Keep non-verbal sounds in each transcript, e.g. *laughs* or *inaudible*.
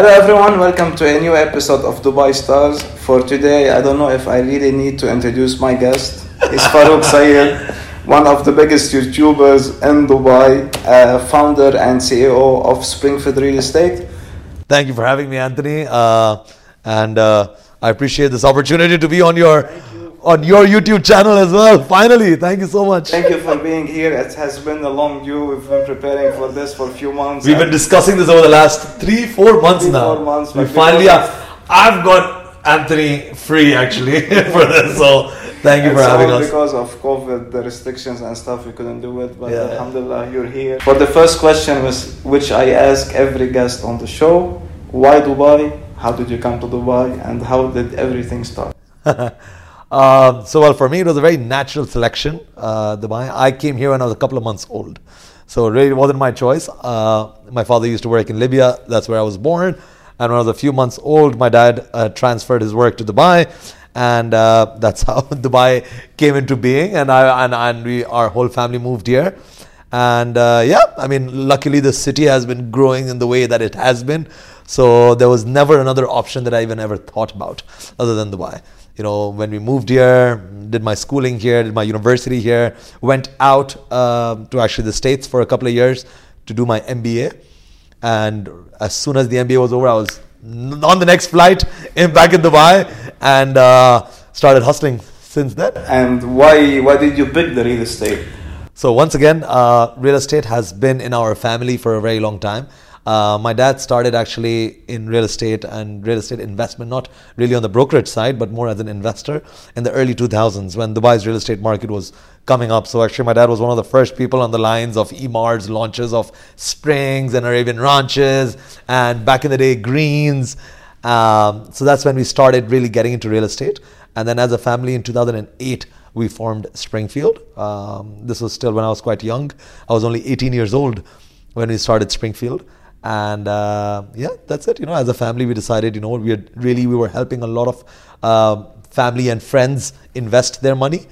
Hello everyone, welcome to a new episode of Dubai Stars. For today, I don't know if I really need to introduce my guest. It's Farooq *laughs* Syed, one of the biggest YouTubers in Dubai, uh, founder and CEO of Springfield Real Estate. Thank you for having me, Anthony. Uh, and uh, I appreciate this opportunity to be on your on your YouTube channel as well. Finally, thank you so much. Thank you for being here. It has been a long due. We've been preparing for this for a few months. We've been discussing this over the last three, four months Three, now. four months, we finally have. I've got Anthony free actually *laughs* for this, so thank you for having us. because of COVID, the restrictions and stuff, we couldn't do it. But Yeah. alhamdulillah, you're here. For the first question, was, which I ask every guest on the show, why Dubai? How did you come to Dubai? And how did everything start? *laughs* Um, so, well, for me, it was a very natural selection. Uh, Dubai. I came here when I was a couple of months old, so really it really wasn't my choice. Uh, my father used to work in Libya. That's where I was born. And when I was a few months old, my dad uh, transferred his work to Dubai, and uh, *laughs* that's how *laughs* Dubai came into being. And I and, and we, our whole family moved here. And uh, yeah, I mean, luckily the city has been growing in the way that it has been. So there was never another option that I even ever thought about other than Dubai. You know, when we moved here, did my schooling here, did my university here, went out um to actually the States for a couple of years to do my MBA. And as soon as the MBA was over, I was on the next flight in back in Dubai and uh, started hustling since then. And why why did you pick the real estate? So once again, uh, real estate has been in our family for a very long time. Uh, my dad started actually in real estate and real estate investment, not really on the brokerage side, but more as an investor in the early 2000s when Dubai's real estate market was coming up. So actually, my dad was one of the first people on the lines of Emaar's launches of Springs and Arabian Ranches, and back in the day, Greens. Um, so that's when we started really getting into real estate. And then as a family in 2008, we formed Springfield. Um, this was still when I was quite young. I was only 18 years old when we started Springfield. And uh, yeah, that's it. You know, as a family, we decided, you know, we had really we were helping a lot of uh, family and friends invest their money.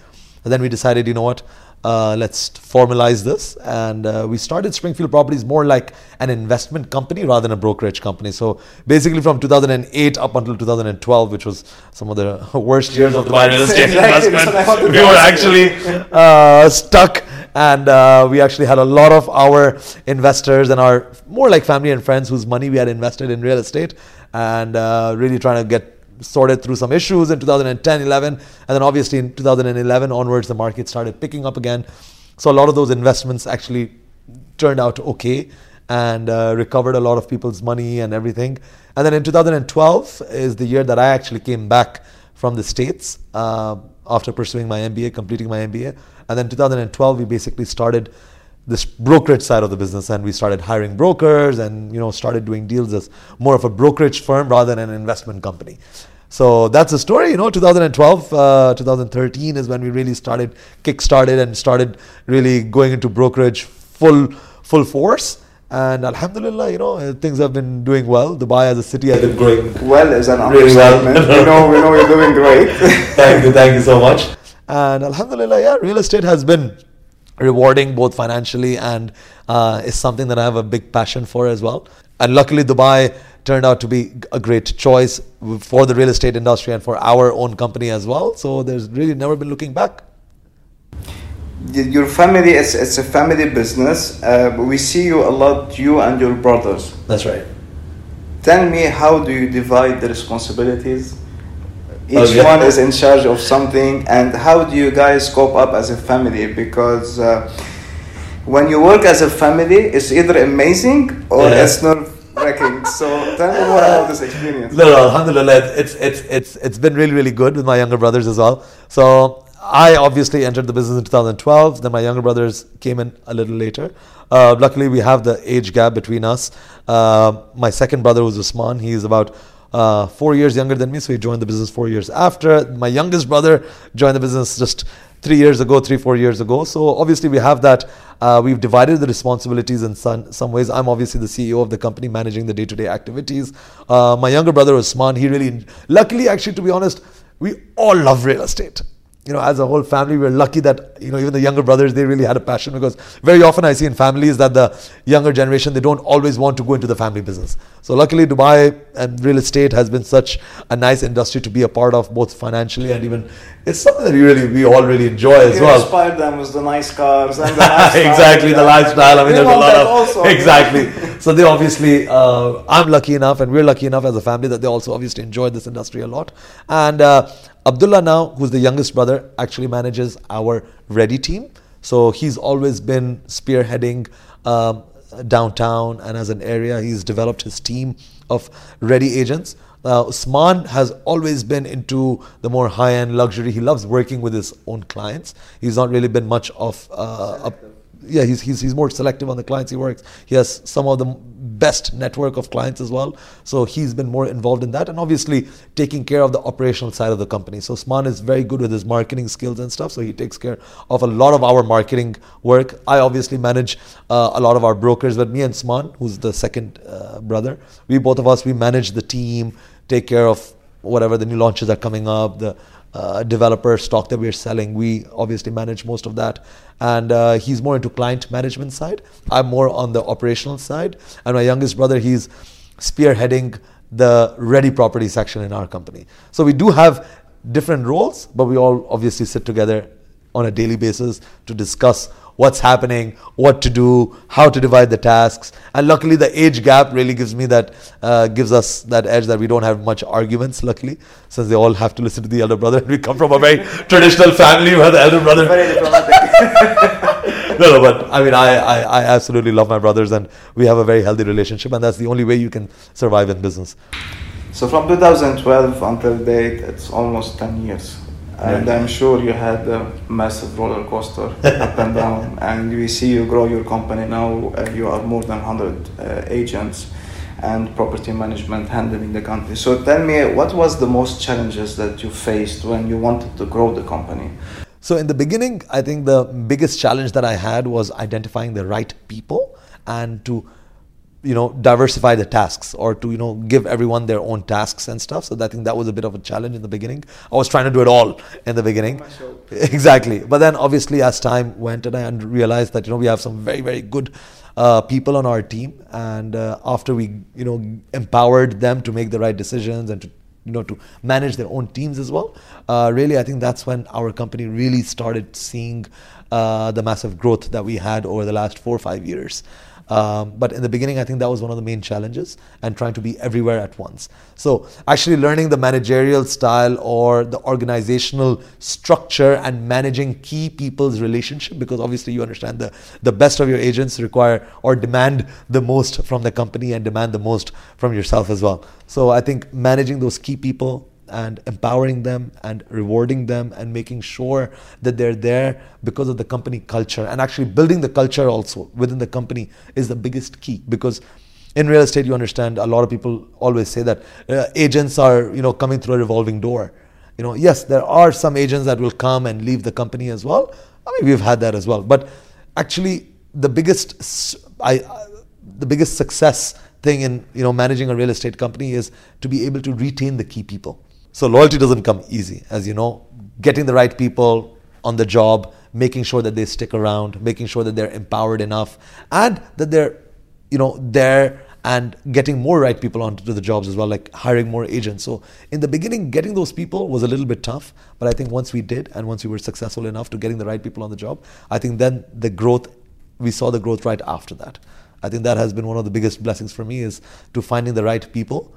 And then we decided, you know what, uh, let's formalize this. And uh, we started Springfield Properties more like an investment company rather than a brokerage company. So basically, from 2008 up until 2012, which was some of the *laughs* worst years of Dubai real estate *laughs* Exactly, that's what I wanted investment, we were actually *laughs* uh, stuck. And uh, we actually had a lot of our investors and our more like family and friends whose money we had invested in real estate and uh, really trying to get sorted through some issues in 2010 11 and then obviously in 2011 onwards the market started picking up again. So a lot of those investments actually turned out okay and uh, recovered a lot of people's money and everything. And then in 2012 is the year that i actually came back from the states uh, after pursuing my mba completing my mba and then 2012 we basically started this brokerage side of the business and we started hiring brokers and you know started doing deals as more of a brokerage firm rather than an investment company so that's the story you know 2012 uh, 2013 is when we really started kick started and started really going into brokerage full full force and alhamdulillah you know things have been doing well dubai as a city has been growing Well is an Really well. understatement. we know we know you're doing great. *laughs* thank you, thank you so much. And Alhamdulillah, yeah, real estate has been rewarding both financially and uh, is something that I have a big passion for as well. And luckily, Dubai turned out to be a great choice for the real estate industry and for our own company as well. So there's really never been looking back. your family it's, it's a family business. Uh, we see you a lot, you and your brothers. That's right. Tell me how do you divide the responsibilities? Each yeah. one is in charge of something, and how do you guys cope up as a family? Because uh, when you work as a family, it's either amazing or Yeah. it's nerve wracking. So tell me more about this experience. No, no, alhamdulillah, it's, it's, it's, it's been really, really good with my younger brothers as well. So I obviously entered the business in 2012. Then my younger brothers came in a little later. Uh, luckily, we have the age gap between us. Uh, my second brother was Usman. He's about uh, four years younger than me, so he joined the business four years after. My youngest brother joined the business just three years ago, three, four years ago. So obviously, we have that. Uh, we've divided the responsibilities in some, some ways. I'm obviously the CEO of the company, managing the day to day activities. Uh, my younger brother, Usman, he really, luckily, actually, to be honest, we all love real estate you know, as a whole family, we're lucky that, you know, even the younger brothers, they really had a passion because very often I see in families that the younger generation, they don't always want to go into the family business. So luckily, Dubai and real estate has been such a nice industry to be a part of, both financially and even, it's something that we really, we all really enjoy as You well. inspired them with the nice cars and the *laughs* exactly the lifestyle. I mean, there's a lot of also. exactly. *laughs* so they obviously, uh, I'm lucky enough, and we're lucky enough as a family that they also obviously enjoyed this industry a lot. And uh, Abdullah now, who's the youngest brother, actually manages our Ready team. So he's always been spearheading. Um, downtown and as an area he's developed his team of ready agents uh, Usman has always been into the more high-end luxury. He loves working with his own clients. He's not really been much of uh, a yeah, he's, he's, he's more selective on the clients he works. He has some of the best network of clients as well. So he's been more involved in that and obviously taking care of the operational side of the company. So Usman is very good with his marketing skills and stuff. So he takes care of a lot of our marketing work. I obviously manage uh, a lot of our brokers, but me and Usman, who's the second uh, brother, we both of us, we manage the team, take care of whatever the new launches are coming up, the uh, developer stock that we're selling. We obviously manage most of that. And uh, he's more into client management side. I'm more on the operational side. And my youngest brother, he's spearheading the ready property section in our company. So we do have different roles, but we all obviously sit together on a daily basis to discuss what's happening, what to do, how to divide the tasks. And luckily, the age gap really gives me that, uh, gives us that edge that we don't have much arguments, luckily, since they all have to listen to the elder brother. And *laughs* we come from a very traditional family where the elder brother. *laughs* No, no, but I mean, I, I, I absolutely love my brothers and we have a very healthy relationship, and that's the only way you can survive in business. So from 2012 until date, it's almost 10 years. And I'm sure you had a massive roller coaster *laughs* up and down. And we see you grow your company now. Uh, you are more than 100 uh, agents and property management handling the country. So tell me, what was the most challenges that you faced when you wanted to grow the company? So in the beginning, I think the biggest challenge that I had was identifying the right people and to you know diversify the tasks or to you know give everyone their own tasks and stuff. So i think that was a bit of a challenge in the beginning. I was trying to do it all in the beginning. *laughs* Exactly. But then obviously as time went and i realized that you know we have some very very good uh, people on our team. And uh, after we you know empowered them to make the right decisions and to you know to manage their own teams as well uh, really i think that's when our company really started seeing uh, the massive growth that we had over the last four or five years um, but in the beginning, I think that was one of the main challenges and trying to be everywhere at once. So, actually, learning the managerial style or the organizational structure and managing key people's relationship, because obviously, you understand the, the best of your agents require or demand the most from the company and demand the most from yourself as well. So, I think managing those key people and empowering them and rewarding them and making sure that they're there because of the company culture. And actually building the culture also within the company is the biggest key because in real estate you understand a lot of people always say that uh, agents are you know coming through a revolving door. You know yes there are some agents that will come and leave the company as well. I mean we've had that as well. But actually the biggest i the biggest success thing in you know managing a real estate company is to be able to retain the key people so loyalty doesn't come easy, as you know. Getting the right people on the job, making sure that they stick around, making sure that they're empowered enough, and that they're, you know, there and getting more right people onto the jobs as well, like hiring more agents. So in the beginning, getting those people was a little bit tough, but I think once we did, and once we were successful enough to getting the right people on the job, I think then the growth, we saw the growth right after that. I think that has been one of the biggest blessings for me is to finding the right people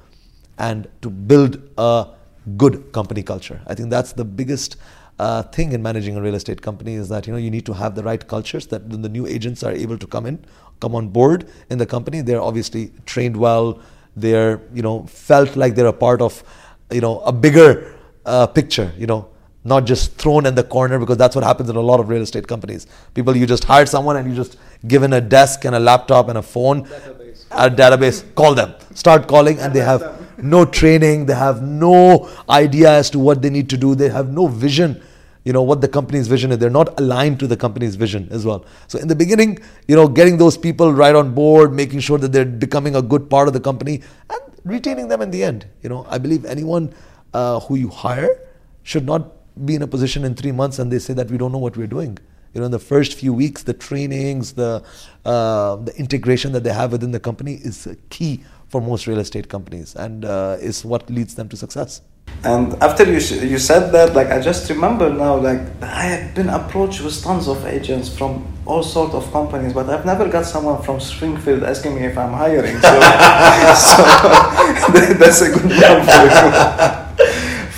and to build a good company culture. I think that's the biggest uh, thing in managing a real estate company is that you know you need to have the right cultures that the new agents are able to come in, come on board in the company, they're obviously trained well. They're you know felt like they're a part of you know a bigger uh, picture. You know not just thrown in the corner because that's what happens in a lot of real estate companies. People, you just hire someone and you just given a desk and a laptop and a phone, database. a database, call them. Start calling and they have no training, they have no idea as to what they need to do, they have no vision. You know what the company's vision is. They're not aligned to the company's vision as well. So in the beginning, you know, getting those people right on board, making sure that they're becoming a good part of the company, and retaining them in the end. You know, I believe anyone uh, who you hire should not be in a position in three months and they say that we don't know what we're doing. You know, in the first few weeks, the trainings, the uh, the integration that they have within the company is key for most real estate companies, and uh, is what leads them to success. And after you you said that, like I just remember now, like I have been approached with tons of agents from all sorts of companies, but I've never got someone from Springfield asking me if I'm hiring. So, *laughs* so *laughs* that's a good for. *laughs*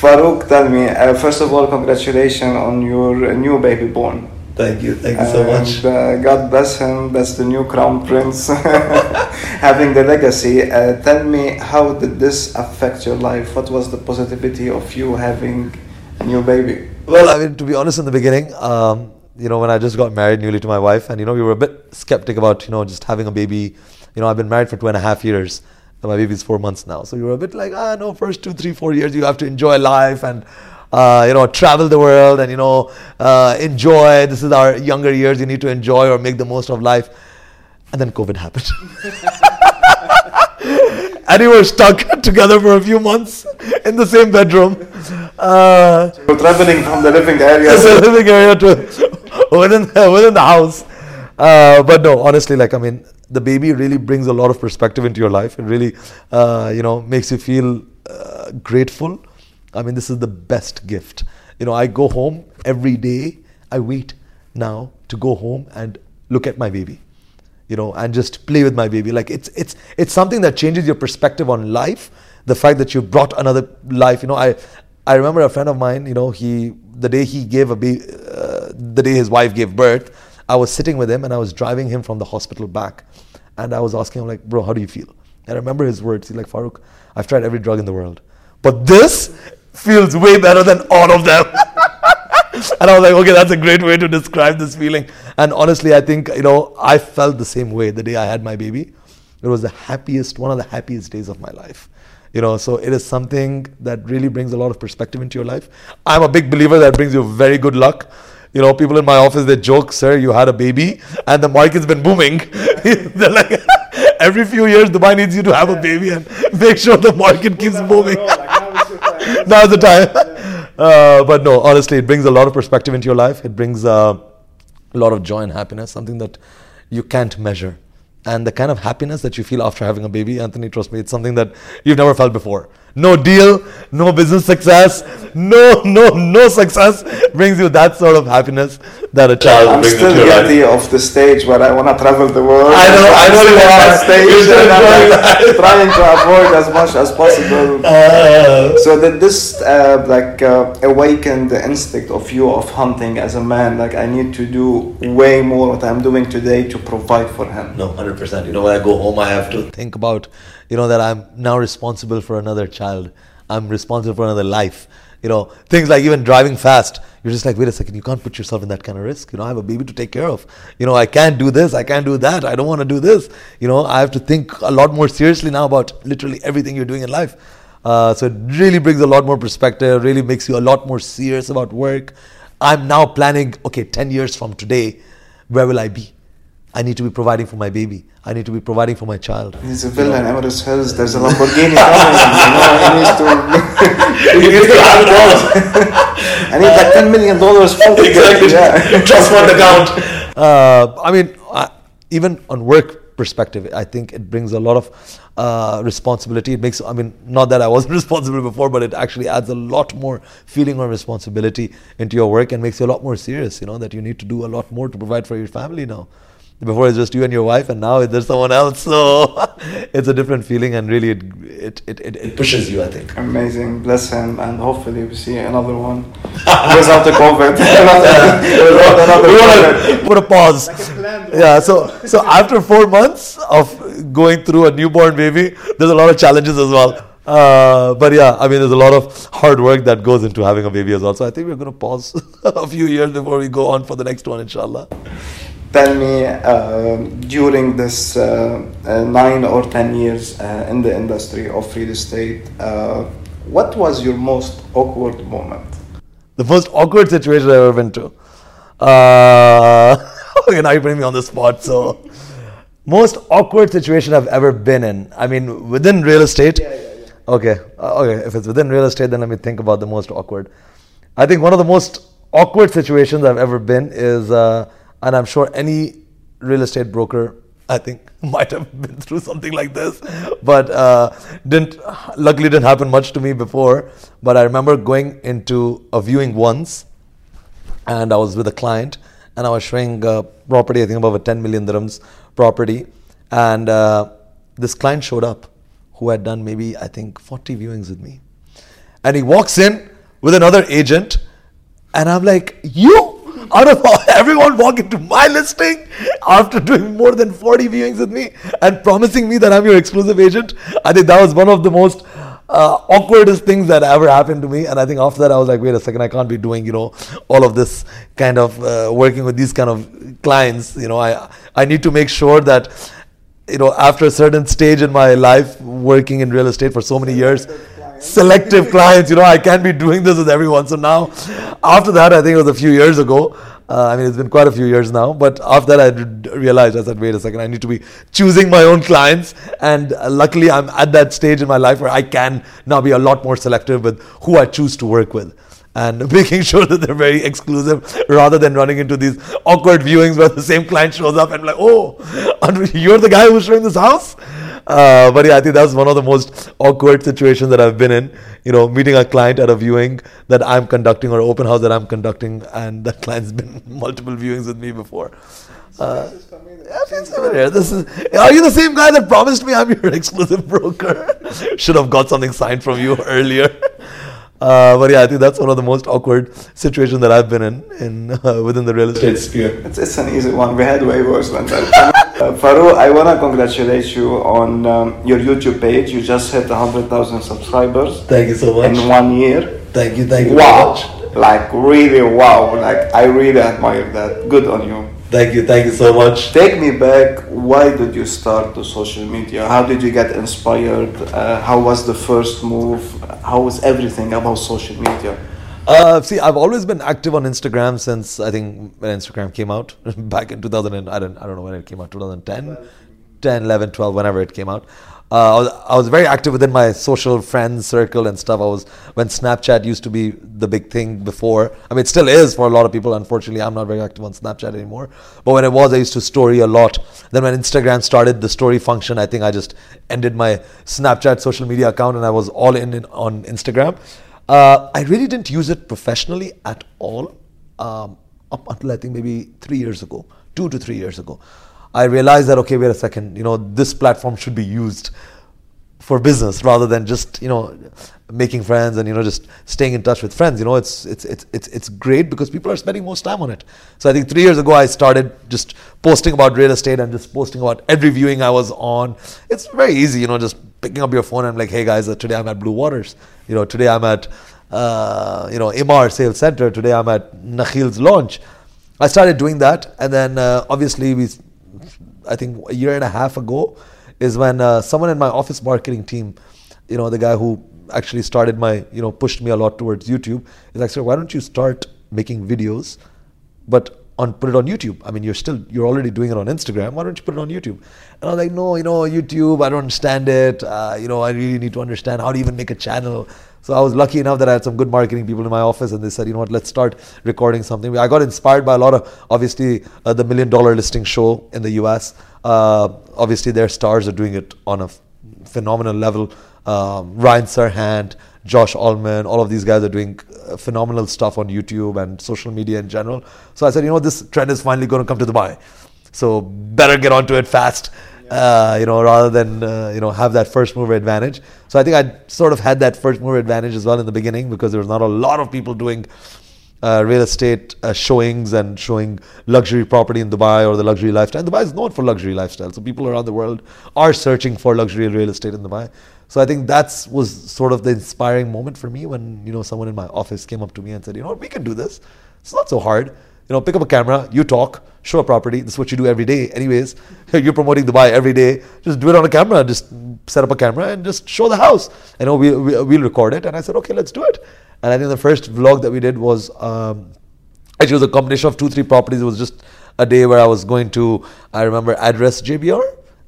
Farooq, tell me, uh, first of all, congratulations on your new baby born. Thank you, thank you so much. Uh, God bless him. That's the new crown prince, *laughs* having the legacy. Uh, tell me, how did this affect your life? What was the positivity of you having a new baby? Well, I mean, to be honest, in the beginning, um, you know, when I just got married newly to my wife, and you know, we were a bit skeptic about, you know, just having a baby. You know, I've been married for two and a half years. And my baby's four months now, so we were a bit like, ah, no, first two, three, four years, you have to enjoy life and uh, you know, travel the world and, you know, uh, enjoy. This is our younger years. You need to enjoy or make the most of life. And then COVID happened. *laughs* and we were stuck *laughs* together for a few months in the same bedroom. Uh, so traveling from the living area. the living area to *laughs* within, within the house. Uh, but no, honestly, like, I mean, the baby really brings a lot of perspective into your life. It really, uh, you know, makes you feel uh, grateful I mean, this is the best gift. You know, I go home every day. I wait now to go home and look at my baby, you know, and just play with my baby. Like it's it's it's something that changes your perspective on life. The fact that you brought another life. You know, I I remember a friend of mine. You know, he the day he gave a baby, uh, the day his wife gave birth, I was sitting with him and I was driving him from the hospital back, and I was asking him like, bro, how do you feel? And I remember his words. He's like, Farooq, I've tried every drug in the world, but this feels way better than all of them. *laughs* and I was like, okay, that's a great way to describe this feeling. And honestly, I think, you know, I felt the same way the day I had my baby. It was the happiest, one of the happiest days of my life. You know, so it is something that really brings a lot of perspective into your life. I'm a big believer that brings you very good luck. You know, people in my office they joke, "Sir, you had a baby, and the market's been booming." *laughs* They're like, *laughs* every few years, Dubai needs you to have a baby and make sure the market keeps booming. *laughs* now's the time. *laughs* Uh, but no, honestly, it brings a lot of perspective into your life. It brings uh, a lot of joy and happiness, something that you can't measure. And the kind of happiness that you feel after having a baby, Anthony, trust me, it's something that you've never felt before. No deal, no business success, no, no, no success brings you that sort of happiness that a child I'm brings still into your guilty life. of the stage where I want to travel the world. I know, I know you Still in are. that stage and I'm like trying to avoid as much as possible. *laughs* Uh, So did this uh, like uh, awaken the instinct of you of hunting as a man? Like I need to do way more what I'm doing today to provide for him. No, hundred percent. You know, when I go home, I have to think about, you know, that I'm now responsible for another child. I'm responsible for another life. You know, things like even driving fast. You're just like, wait a second, you can't put yourself in that kind of risk. You know, I have a baby to take care of. You know, I can't do this. I can't do that. I don't want to do this. You know, I have to think a lot more seriously now about literally everything you're doing in life. Uh, so it really brings a lot more perspective. Really makes you a lot more serious about work. I'm now planning. Okay, ten years from today, where will I be? I need to be providing for my baby. I need to be providing for my child. He's a villa in Emirates Hills. There's a Lamborghini coming. You know, he needs to. *laughs* You need to have it all. I need like ten million dollars for the Yeah. Trust fund account. Uh, I mean, I, even on work perspective, I think it brings a lot of uh, responsibility. It makes, I mean, not that I wasn't *laughs* responsible before, but it actually adds a lot more feeling or responsibility into your work and makes you a lot more serious. You know that you need to do a lot more to provide for your family now. Before it's just you and your wife, and now there's someone else. So *laughs* it's a different feeling, and really, it it, it, it, it pushes you. I think. Amazing, bless him, and hopefully we see another one *laughs* without the COVID. *laughs* another we COVID. want to put a pause. yeah. So so after four months of going through a newborn baby, there's a lot of challenges as well. Uh, but yeah, I mean, there's a lot of hard work that goes into having a baby as well. So I think we're going to pause a few years before we go on for the next one, inshallah. Tell me, uh, during this uh, uh, nine or ten years uh, in the industry of real estate, uh, what was your most awkward moment? The most awkward situation I've ever been to. Uh, *laughs* okay, now you're putting me on the spot. So, most awkward situation I've ever been in. I mean, within real estate. Okay, uh, okay. If it's within real estate, then let me think about the most awkward. I think one of the most awkward situations I've ever been is, uh, and I'm sure any real estate broker, I think, *laughs* might have been through something like this, but uh, didn't. Luckily, didn't happen much to me before. But I remember going into a viewing once, and I was with a client, and I was showing a property, I think about a 10 million dirhams property, and uh, this client showed up, who had done maybe I think 40 viewings with me, and he walks in with another agent, and I'm like, you out of *laughs* everyone walking to my listing after doing more than 40 viewings with me and promising me that I'm your exclusive agent. I think that was one of the most uh, awkwardest things that ever happened to me. And I think after that, I was like, wait a second, I can't be doing, you know, all of this kind of uh, working with these kind of clients. You know, I I need to make sure that you know after a certain stage in my life working in real estate for so many years selective clients. You know, I can't be doing this with everyone. So now, after that, I think it was a few years ago. Uh, I mean, it's been quite a few years now, but after that, I realized I said, wait a second, I need to be choosing my own clients. And uh, luckily, I'm at that stage in my life where I can now be a lot more selective with who I choose to work with and *laughs* making sure that they're very exclusive rather than running into these awkward viewings where the same client shows up and like, oh, you're the guy who's showing this house? Uh, but yeah, I think that's one of the most awkward situations that I've been in. You know, meeting a client at a viewing that I'm conducting or open house that I'm conducting, and that client's been *laughs* multiple viewings with me before. Uh, yeah, This is. Are you the same guy that promised me I'm your *laughs* exclusive broker? *laughs* Should have got something signed from you earlier. Uh, but yeah, I think that's one of the most awkward situations that I've been in in uh, within the real estate sphere. It's, it's an easy one. We had way worse than *laughs* that. uh, Farooq, I want to congratulate you on um, your YouTube page. You just hit 100,000 subscribers. Thank you so much. In one year. Thank you, thank you. Wow. Like, really, wow. Like, I really admire that. Good on you. Thank you, thank you so much. Take me back. Why did you start the social media? How did you get inspired? Uh, how was the first move? How was everything about social media? Uh, see, I've always been active on Instagram since I think when Instagram came out *laughs* back in 2000. And, I don't, I don't know when it came out. 2010, 10, 11, 12, whenever it came out uh, I, was, I was very active within my social friends circle and stuff. I was when Snapchat used to be the big thing before. I mean, it still is for a lot of people. Unfortunately, I'm not very active on Snapchat anymore. But when it was, I used to story a lot. Then when Instagram started the story function, I think I just ended my Snapchat social media account and I was all in, in on Instagram. Uh, I really didn't use it professionally at all um, up until I think maybe three years ago, two to three years ago. I realized that okay, wait a second, you know, this platform should be used for business rather than just you know making friends and you know just staying in touch with friends. You know it's it's it's it's, it's great because people are spending most time on it. So i think 3 years ago i started just posting about real estate and just posting about every viewing i was on. It's very easy you know just picking up your phone and like hey guys uh, today i'm at blue waters. You know today i'm at uh, you know Emaar sales center. Today i'm at Nakheel's launch. I started doing that and then uh, obviously we I think a year and a half ago is when uh, someone in my office marketing team, you know, the guy who actually started my, you know, pushed me a lot towards YouTube, is like, sir, why don't you start making videos, but on put it on YouTube. I mean, you're still you're already doing it on Instagram. Why don't you put it on YouTube? And I was like, no, you know, YouTube. I don't understand it. Uh, you know, I really need to understand how to even make a channel. So I was lucky enough that I had some good marketing people in my office, and they said, you know what, let's start recording something. I got inspired by a lot of, obviously, uh, the Million Dollar Listing Show in the U.S. Uh, obviously, their stars are doing it on a phenomenal level. Um, Ryan Serhant, Josh Altman, all of these guys are doing uh, phenomenal stuff on YouTube and social media in general. So I said, you know, this trend is finally going to come to Dubai. So better get onto it fast uh, you know, rather than uh, you know have that first mover advantage. So I think I sort of had that first mover advantage as well in the beginning because there was not a lot of people doing uh, real estate uh, showings and showing luxury property in Dubai or the luxury lifestyle. Dubai is known for luxury lifestyle, so people around the world are searching for luxury real estate in Dubai. So I think that was sort of the inspiring moment for me when you know someone in my office came up to me and said, you know, what, we can do this. It's not so hard you know, pick up a camera, you talk, show a property. This is what you do every day. Anyways, *laughs* you're promoting Dubai every day. Just do it on a camera. Just set up a camera and just show the house. I know we, we, will record it. And I said, okay, let's do it. And I think the first vlog that we did was um, actually was a combination of two, three properties. It was just a day where I was going to, I remember, address JBR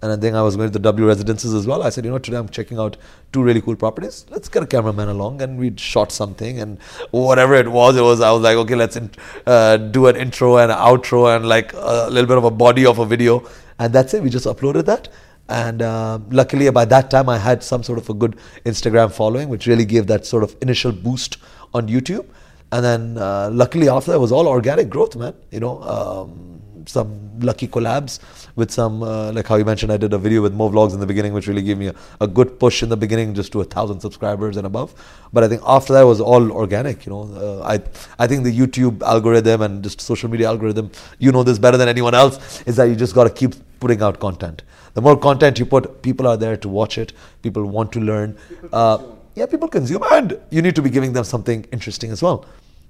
And I think I was going to the W residences as well. I said, you know, today I'm checking out two really cool properties. Let's get a cameraman along, and we'd shot something, and whatever it was, it was. I was like, okay, let's in, uh, do an intro and an outro and like a little bit of a body of a video, and that's it. We just uploaded that. And uh, luckily, by that time, I had some sort of a good Instagram following, which really gave that sort of initial boost on YouTube. And then, uh, luckily, after that, was all organic growth, man. You know, um, some lucky collabs with some, uh, like how you mentioned, I did a video with Mo Vlogs in the beginning, which really gave me a, a, good push in the beginning, just to a thousand subscribers and above. But I think after that was all organic. You know, uh, I I think the YouTube algorithm and just social media algorithm, you know this better than anyone else, is that you just got to keep putting out content. The more content you put, people are there to watch it. People want to learn. Uh, yeah, people consume, and you need to be giving them something interesting as well.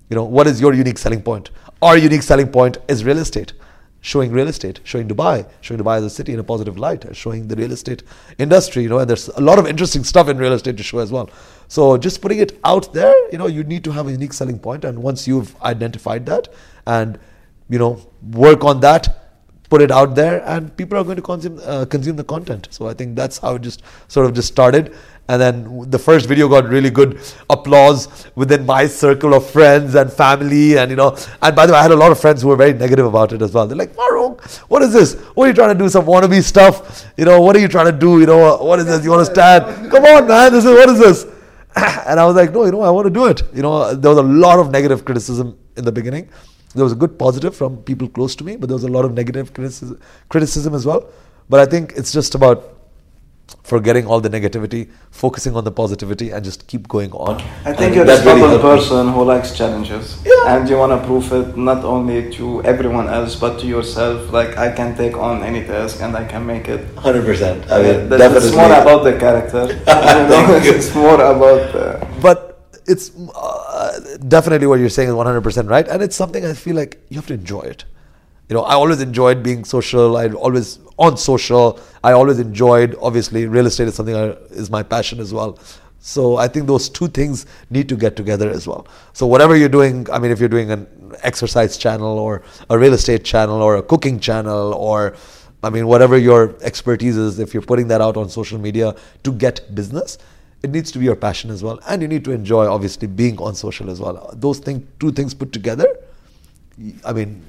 You know, what is your unique selling point? Our unique selling point is real estate showing real estate, showing Dubai, showing Dubai as a city in a positive light, showing the real estate industry, you know, and there's a lot of interesting stuff in real estate to show as well. So just putting it out there, you know, you need to have a unique selling point, and once you've identified that, and you know, work on that, put it out there, and people are going to consume uh, consume the content. So I think that's how it just sort of just started and then the first video got really good applause within my circle of friends and family and you know and by the way i had a lot of friends who were very negative about it as well. They're like Farooq, what is this? What are you trying to do? Some wannabe stuff? You know what are you trying to do? You know what is this? You want to stand? Come on man this is what is this? *coughs* And i was like no you know i want to do it. You know there was a lot of negative criticism in the beginning. There was a good positive from people close to me but there was a lot of negative criticism, criticism as well. But i think it's just about forgetting all the negativity, focusing on the positivity, and just keep going on. I think you're a stubborn really person who likes challenges, yeah. and you want to prove it not only to everyone else but to yourself. Like I can take on any task and I can make it. Hundred percent. I mean, uh, definitely. *laughs* *laughs* It's more about the character. you know, it's more about. Uh, but it's uh, definitely what you're saying is 100% right, and it's something I feel like you have to enjoy it you know, I always enjoyed being social. I always on social. I always enjoyed. Obviously, real estate is something I, is my passion as well. So I think those two things need to get together as well. So whatever you're doing, I mean, if you're doing an exercise channel or a real estate channel or a cooking channel or I mean, whatever your expertise is, if you're putting that out on social media to get business, it needs to be your passion as well. And you need to enjoy, obviously, being on social as well. Those thing, two things put together, I mean,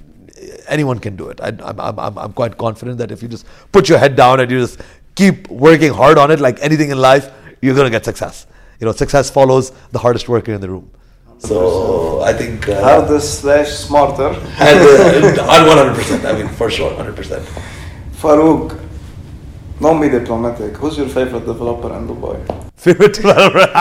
anyone can do it. I, am I'm, I'm, I'm quite confident that if you just put your head down and you just keep working hard on it, like anything in life, you're going to get success. You know, success follows the hardest worker in the room. So I think uh, hardest slash smarter. and, uh, *laughs* 100%. I mean, for sure, 100%. Farooq, don't be diplomatic. Who's your favorite developer in Dubai? Favorite developer? *laughs*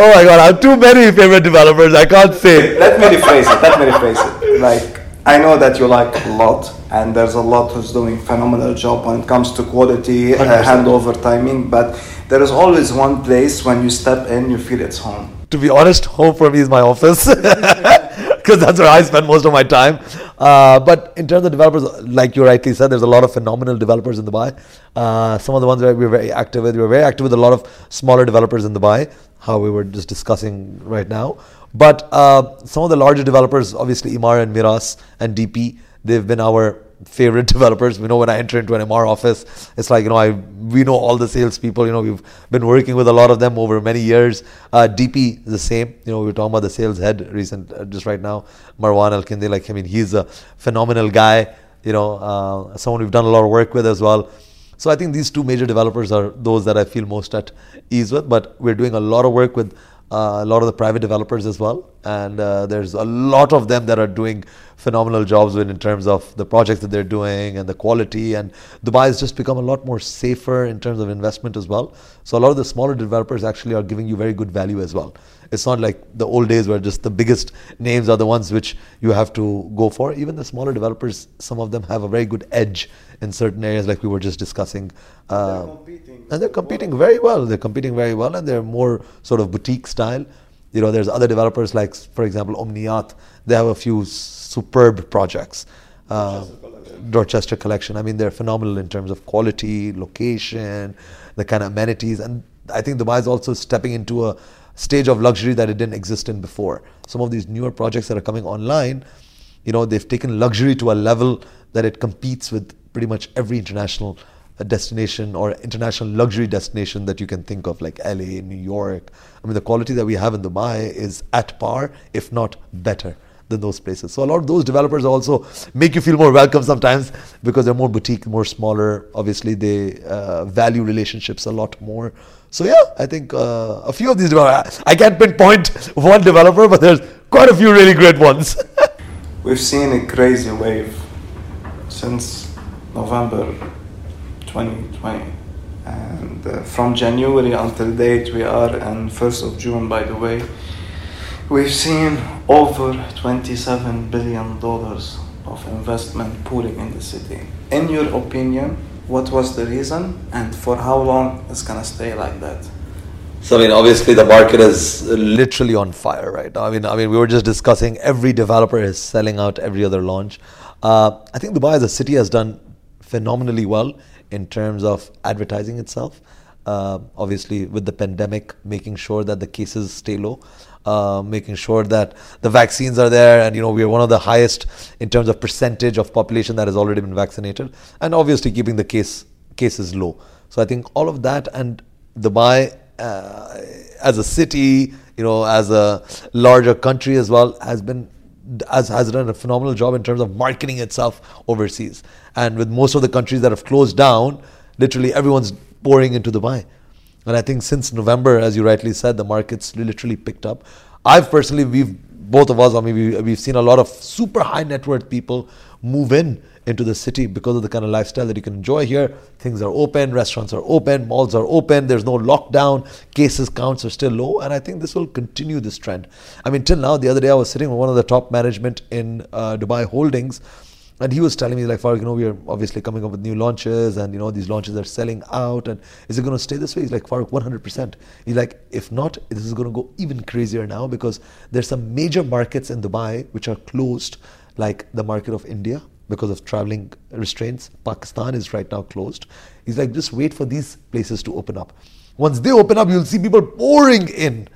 oh my god, I have too many favorite developers. I can't say. Let me rephrase it. Let me rephrase it. Like, I know that you like a lot, and there's a lot who's doing phenomenal job when it comes to quality, uh, handover timing. But there is always one place when you step in, you feel it's home. To be honest, home for me is my office. *laughs* because that's where I spend most of my time. Uh, but in terms of developers, like you rightly said, there's a lot of phenomenal developers in Dubai. Uh, some of the ones that we're very active with, we're very active with a lot of smaller developers in Dubai, how we were just discussing right now. But uh, some of the larger developers, obviously Emaar and Meraas and DP, they've been our favorite *laughs* developers. We know when I enter into an Emaar office, it's like you know I we know all the salespeople. You know we've been working with a lot of them over many years. Uh, DP the same. You know we were talking about the sales head recent uh, just right now, Marwan Al Kindi. Like I mean he's a phenomenal guy. You know uh, someone we've done a lot of work with as well. So I think these two major developers are those that I feel most at ease with. But we're doing a lot of work with a lot of the private developers as well. And uh, there's a lot of them that are doing phenomenal jobs in terms of the projects that they're doing and the quality. And Dubai has just become a lot more safer in terms of investment as well. So a lot of the smaller developers actually are giving you very good value as well. It's not like the old days where just the biggest names are the ones which you have to go for. Even the smaller developers, some of them have a very good edge in certain areas, like we were just discussing. Uh, and they're competing very well. They're competing very well, and they're more sort of boutique style. You know, there's other developers like, for example, Omniyat. They have a few superb projects. Uh, Dorchester Collection. I mean, they're phenomenal in terms of quality, location, the kind of amenities, and I think Dubai is also stepping into a stage of luxury that it didn't exist in before. Some of these newer projects that are coming online, you know, they've taken luxury to a level that it competes with pretty much every international uh, destination or international luxury destination that you can think of, like LA, New York. I mean, the quality that we have in Dubai is at par, if not better than those places. So a lot of those developers also make you feel more welcome sometimes because they're more boutique, more smaller. Obviously, they uh, value relationships a lot more. So yeah, I think uh, a few of these developers. I can't pinpoint one developer, but there's quite a few really great ones. *laughs* We've seen a crazy wave since November 2020. And uh, from January until date, we are and 1st of June, by the way, we've seen over 27 billion dollars of investment pooling in the city. In your opinion, what was the reason and for how long it's gonna stay like that? So I mean, obviously the market is literally on fire right now. I mean, I mean, we were just discussing every developer is selling out every other launch. Uh, I think Dubai as a city has done phenomenally well in terms of advertising itself. Uh, obviously, with the pandemic, making sure that the cases stay low, uh, making sure that the vaccines are there, and you know we are one of the highest in terms of percentage of population that has already been vaccinated, and obviously keeping the case cases low. So I think all of that and Dubai uh, as a city, you know, as a larger country as well, has been has, has done a phenomenal job in terms of marketing itself overseas. And with most of the countries that have closed down, literally everyone's pouring into Dubai. And I think since November, as you rightly said, the market's literally picked up. I've personally, we've both of us, I mean, we, we've seen a lot of super high net worth people move in into the city because of the kind of lifestyle that you can enjoy here. Things are open, restaurants are open, malls are open, there's no lockdown, cases counts are still low, and I think this will continue this trend. I mean, till now, the other day I was sitting with one of the top management in uh, Dubai Holdings. And he was telling me, like, Farooq, you know, we are obviously coming up with new launches, and you know, these launches are selling out. And is it going to stay this way? He's like, Farooq, 100%. He's like, if not, this is going to go even crazier now because there's some major markets in Dubai which are closed, like the market of India, because of traveling restraints. Pakistan is right now closed. He's like, just wait for these places to open up. Once they open up, you'll see people pouring in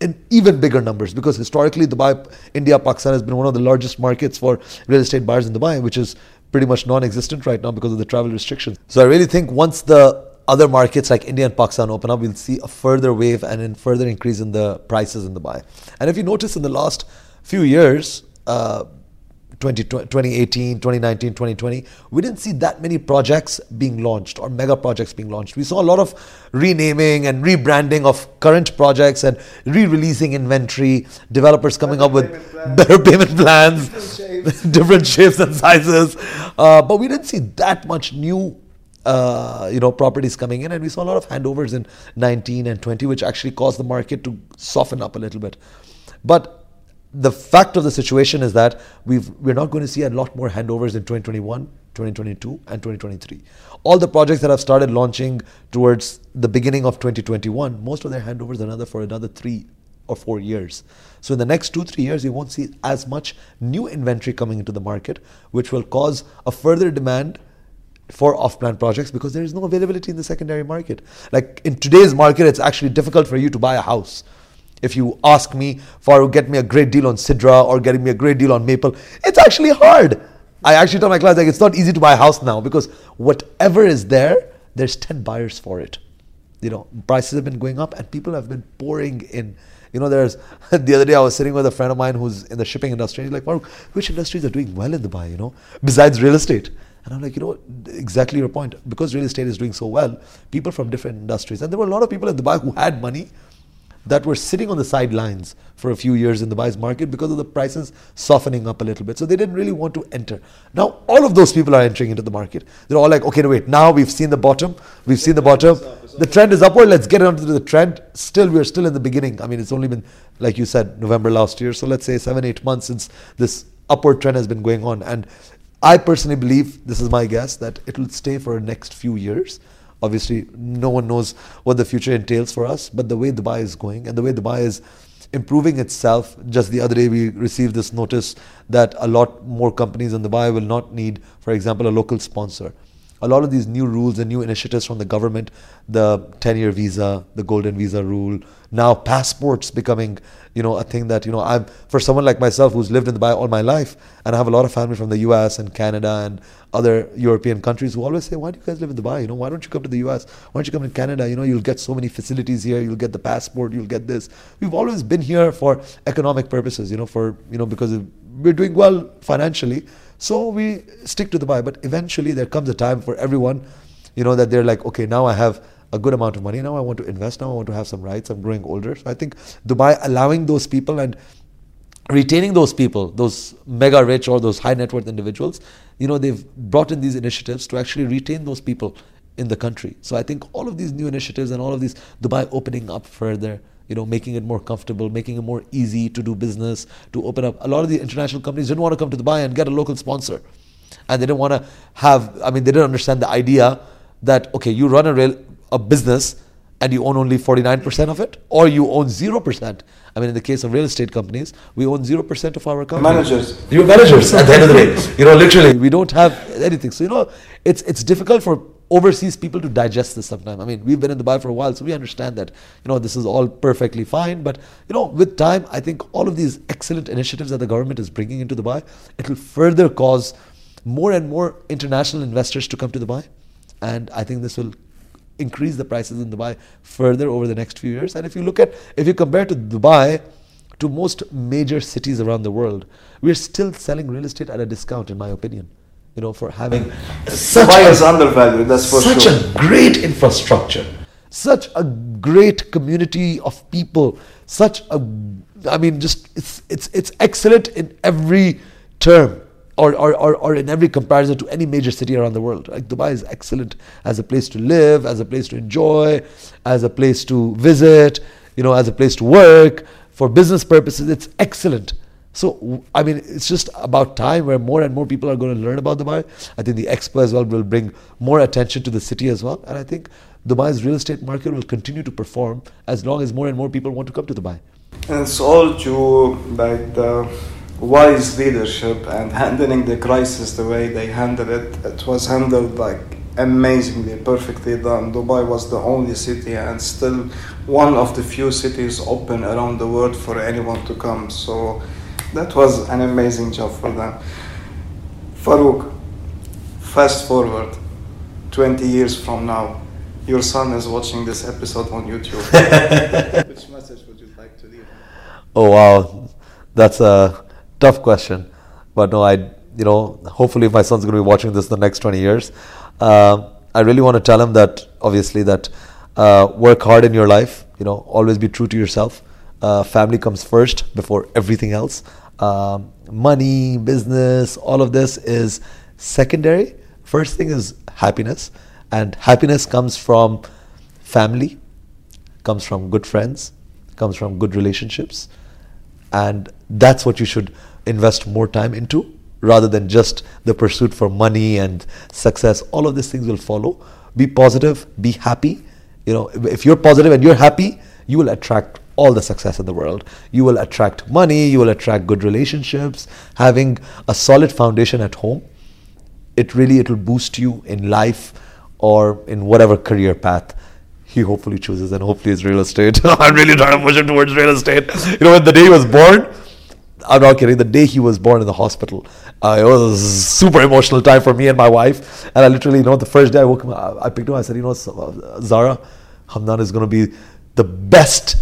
in even bigger numbers because historically Dubai, India, Pakistan has been one of the largest markets for real estate buyers in Dubai, which is pretty much non-existent right now because of the travel restrictions. So I really think once the other markets like India and Pakistan open up, we'll see a further wave and a further increase in the prices in Dubai. And if you notice in the last few years, uh, 2018, 2019, 2020, we didn't see that many projects being launched or mega projects being launched. We saw a lot of renaming and rebranding of current projects and re releasing inventory, developers coming better up with payment better payment plans, *laughs* different shapes, *laughs* different shapes and sizes. Uh, but we didn't see that much new. Uh, you know, properties coming in, and we saw a lot of handovers in 19 and 20, which actually caused the market to soften up a little bit. But the fact of the situation is that we've, we're not going to see a lot more handovers in 2021, 2022, and 2023. All the projects that have started launching towards the beginning of 2021, most of their handovers are another for another three or four years. So in the next two, three years, you won't see as much new inventory coming into the market, which will cause a further demand for off-plan projects because there is no availability in the secondary market. Like in today's market, it's actually difficult for you to buy a house if you ask me for get me a great deal on Sidra or getting me a great deal on Maple, it's actually hard. I actually tell my clients like it's not easy to buy a house now because whatever is there, there's 10 buyers for it. You know, prices have been going up and people have been pouring in. You know, there's *laughs* the other day I was sitting with a friend of mine who's in the shipping industry. He's like, which industries are doing well in Dubai, you know, besides real estate? And I'm like, you know, exactly your point. Because real estate is doing so well, people from different industries. And there were a lot of people in Dubai who had money that were sitting on the sidelines for a few years in the Dubai's market because of the prices softening up a little bit. So they didn't really want to enter. Now all of those people are entering into the market. They're all like, okay, wait, now we've seen the bottom. We've seen the bottom. The trend is upward. Let's get onto the trend. Still, we're still in the beginning. I mean, it's only been, like you said, November last year. So let's say seven, eight months since this upward trend has been going on. And I personally believe, this is my guess, that it will stay for the next few years. Obviously, no one knows what the future entails for us, but the way Dubai is going and the way Dubai is improving itself. Just the other day, we received this notice that a lot more companies in Dubai will not need, for example, a local sponsor. A lot of these new rules and new initiatives from the government, the 10-year visa, the golden visa rule, now passports becoming, you know, a thing that, you know, I'm for someone like myself who's lived in Dubai all my life, and I have a lot of family from the US and Canada and other European countries who always say, Why do you guys live in Dubai? You know, why don't you come to the US? Why don't you come to Canada? You know, you'll get so many facilities here, you'll get the passport, you'll get this. We've always been here for economic purposes, you know, for you know, because we're doing well financially. So we stick to the buy. But eventually there comes a time for everyone, you know, that they're like, okay, now I have a good amount of money. Now I want to invest. Now I want to have some rights. I'm growing older. So I think Dubai allowing those people and retaining those people, those mega rich or those high net worth individuals, you know, they've brought in these initiatives to actually retain those people in the country. So I think all of these new initiatives and all of these Dubai opening up further, you know, making it more comfortable, making it more easy to do business, to open up. A lot of the international companies didn't want to come to Dubai and get a local sponsor. And they didn't want to have, I mean, they didn't understand the idea that, okay, you run a, real, a business and you own only 49% of it, or you own 0%. I mean, in the case of real estate companies, we own 0% of our company. Managers. You're managers at the end of the day. You know, literally, we don't have anything. So, you know, it's, it's difficult for overseas people to digest this sometimes. I mean, we've been in Dubai for a while, so we understand that, you know, this is all perfectly fine. But, you know, with time, I think all of these excellent initiatives that the government is bringing into Dubai, it will further cause more and more international investors to come to Dubai. And I think this will increase the prices in Dubai further over the next few years. And if you look at, if you compare to Dubai, to most major cities around the world, we're still selling real estate at a discount, in my opinion you know, for having such Dubai a, is undervalued. That's for such sure. a great infrastructure, such a great community of people, such a, I mean, just it's it's it's excellent in every term. Or, or, or, or in every comparison to any major city around the world. Like Dubai is excellent as a place to live, as a place to enjoy, as a place to visit, you know, as a place to work. For business purposes, it's excellent. So, I mean, it's just about time where more and more people are going to learn about Dubai. I think the expo as well will bring more attention to the city as well. And I think Dubai's real estate market will continue to perform as long as more and more people want to come to Dubai. And it's all due like the wise leadership and handling the crisis the way they handled it. It was handled like amazingly, perfectly done. Dubai was the only city and still one of the few cities open around the world for anyone to come. So that was an amazing job for them. Farooq, fast forward 20 years from now, your son is watching this episode on YouTube. *laughs* Which message would you like to leave? Oh wow, that's a tough question. But no, I you know hopefully my son's going to be watching this the next 20 years. Uh, I really want to tell him that obviously that uh, work hard in your life. You know, always be true to yourself. Uh, family comes first before everything else. Um, money, business, all of this is secondary. First thing is happiness, and happiness comes from family, comes from good friends, comes from good relationships, and that's what you should invest more time into rather than just the pursuit for money and success. All of these things will follow. Be positive, be happy. You know, if you're positive and you're happy, you will attract all the success in the world. You will attract money, you will attract good relationships. Having a solid foundation at home, it really it will boost you in life or in whatever career path he hopefully chooses and hopefully it's real estate. *laughs* I'm really trying to push him towards real estate. You know, when the day he was born, I'm not kidding. The day he was born in the hospital, uh, it was a super emotional time for me and my wife. And I literally, you know, the first day I woke him, I picked him. I said, you know, Zara, Hamdan is going to be the best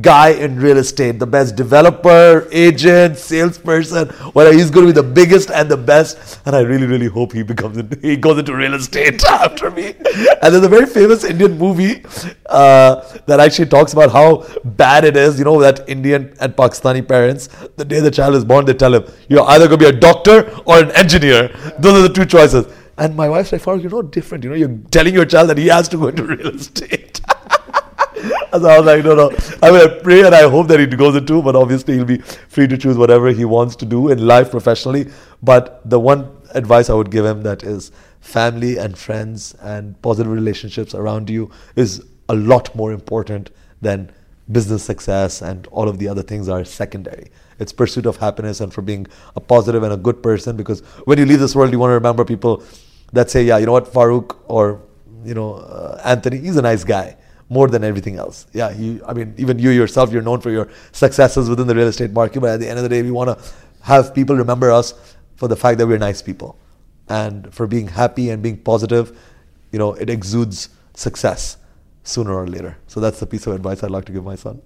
guy in real estate, the best developer, agent, salesperson, whatever. He's going to be the biggest and the best. And I really, really hope he becomes he goes into real estate *laughs* after me. And there's a very famous Indian movie uh, that actually talks about how bad it is. You know that Indian and Pakistani parents, the day the child is born, they tell him you're either going to be a doctor or an engineer. Those are the two choices. And my wife's like, Farooq, you're not different. You know, you're telling your child that he has to go into real *laughs* estate. *laughs* so I was like, no, no. I mean, I pray and I hope that he goes into, but obviously he'll be free to choose whatever he wants to do in life professionally. But the one advice I would give him that is family and friends and positive relationships around you is a lot more important than business success and all of the other things are secondary. It's pursuit of happiness and for being a positive and a good person because when you leave this world, you want to remember people that say, yeah, you know what, Farooq or you know uh, Anthony, he's a nice guy more than everything else. Yeah, you. I mean, even you yourself, you're known for your successes within the real estate market. But at the end of the day, we want to have people remember us for the fact that we're nice people, and for being happy and being positive. You know, it exudes success sooner or later. So that's the piece of advice I'd like to give my son.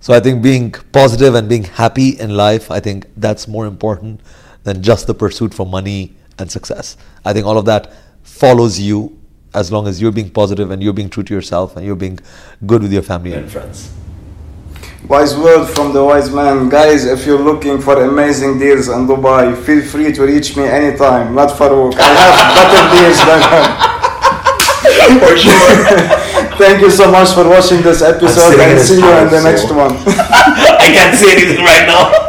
So I think being positive and being happy in life, I think that's more important than just the pursuit for money and success. I think all of that follows you as long as you're being positive and you're being true to yourself and you're being good with your family and friends. Wise word from the wise man. Guys, if you're looking for amazing deals in Dubai, feel free to reach me anytime. Not Farooq. I have better *laughs* deals than him. For sure. *laughs* Thank you so much for watching this episode sitting in and see you in the next one. *laughs* I can't see anything right now.